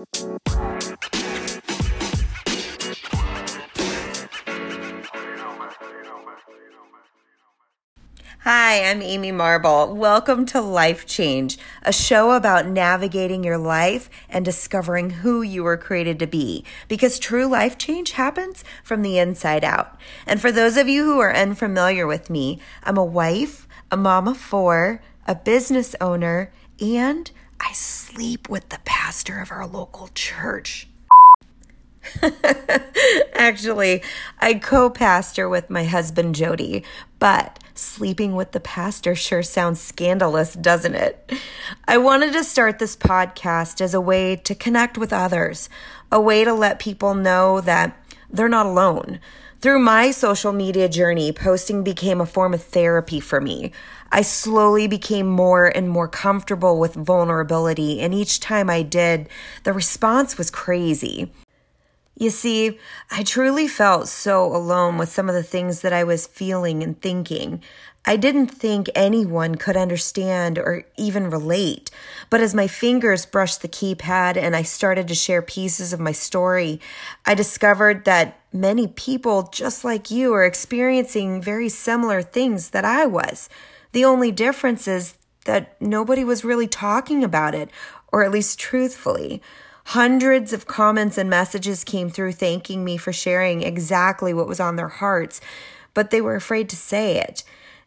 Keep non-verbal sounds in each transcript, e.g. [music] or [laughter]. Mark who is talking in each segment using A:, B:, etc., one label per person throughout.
A: Hi, I'm Amy Marble. Welcome to Life Change, a show about navigating your life and discovering who you were created to be. Because true life change happens from the inside out. And for those of you who are unfamiliar with me, I'm a wife, a mom of four, a business owner, and I sleep with the pastor of our local church. [laughs] Actually, I co pastor with my husband Jody, but sleeping with the pastor sure sounds scandalous, doesn't it? I wanted to start this podcast as a way to connect with others, a way to let people know that they're not alone. Through my social media journey, posting became a form of therapy for me. I slowly became more and more comfortable with vulnerability, and each time I did, the response was crazy. You see, I truly felt so alone with some of the things that I was feeling and thinking. I didn't think anyone could understand or even relate. But as my fingers brushed the keypad and I started to share pieces of my story, I discovered that many people just like you are experiencing very similar things that I was. The only difference is that nobody was really talking about it, or at least truthfully. Hundreds of comments and messages came through thanking me for sharing exactly what was on their hearts, but they were afraid to say it.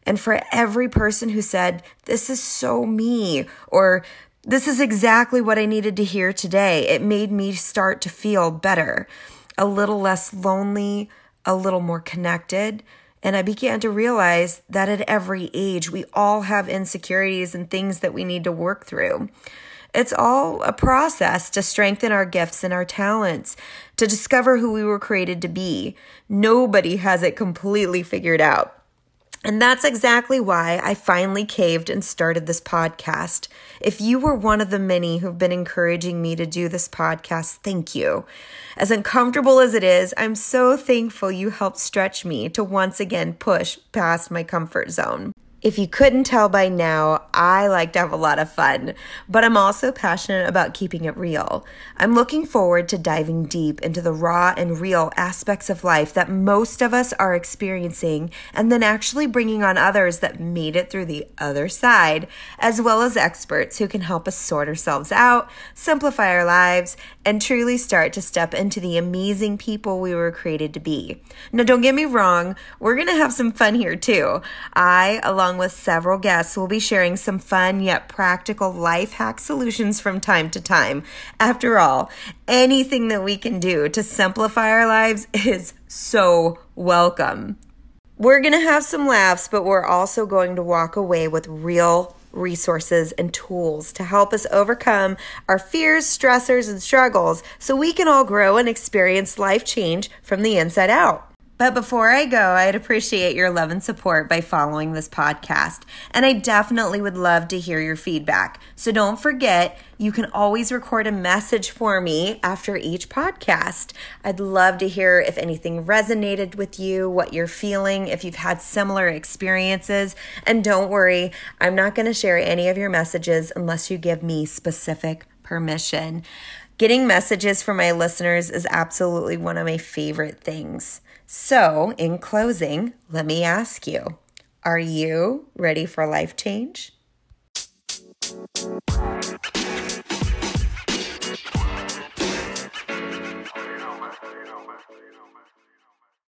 A: And for every person who said, This is so me, or This is exactly what I needed to hear today, it made me start to feel better, a little less lonely, a little more connected. And I began to realize that at every age, we all have insecurities and things that we need to work through. It's all a process to strengthen our gifts and our talents, to discover who we were created to be. Nobody has it completely figured out. And that's exactly why I finally caved and started this podcast. If you were one of the many who've been encouraging me to do this podcast, thank you. As uncomfortable as it is, I'm so thankful you helped stretch me to once again push past my comfort zone. If you couldn't tell by now, I like to have a lot of fun, but I'm also passionate about keeping it real. I'm looking forward to diving deep into the raw and real aspects of life that most of us are experiencing, and then actually bringing on others that made it through the other side, as well as experts who can help us sort ourselves out, simplify our lives, and truly start to step into the amazing people we were created to be. Now, don't get me wrong, we're gonna have some fun here too. I, along along with several guests, will be sharing some fun yet practical life hack solutions from time to time. After all, anything that we can do to simplify our lives [laughs] is so welcome. We're going to have some laughs, but we're also going to walk away with real resources and tools to help us overcome our fears, stressors, and struggles so we can all grow and experience life change from the inside out. But before I go, I'd appreciate your love and support by following this podcast. And I definitely would love to hear your feedback. So don't forget, you can always record a message for me after each podcast. I'd love to hear if anything resonated with you, what you're feeling, if you've had similar experiences. And don't worry, I'm not going to share any of your messages unless you give me specific permission. Getting messages from my listeners is absolutely one of my favorite things. So, in closing, let me ask you are you ready for life change?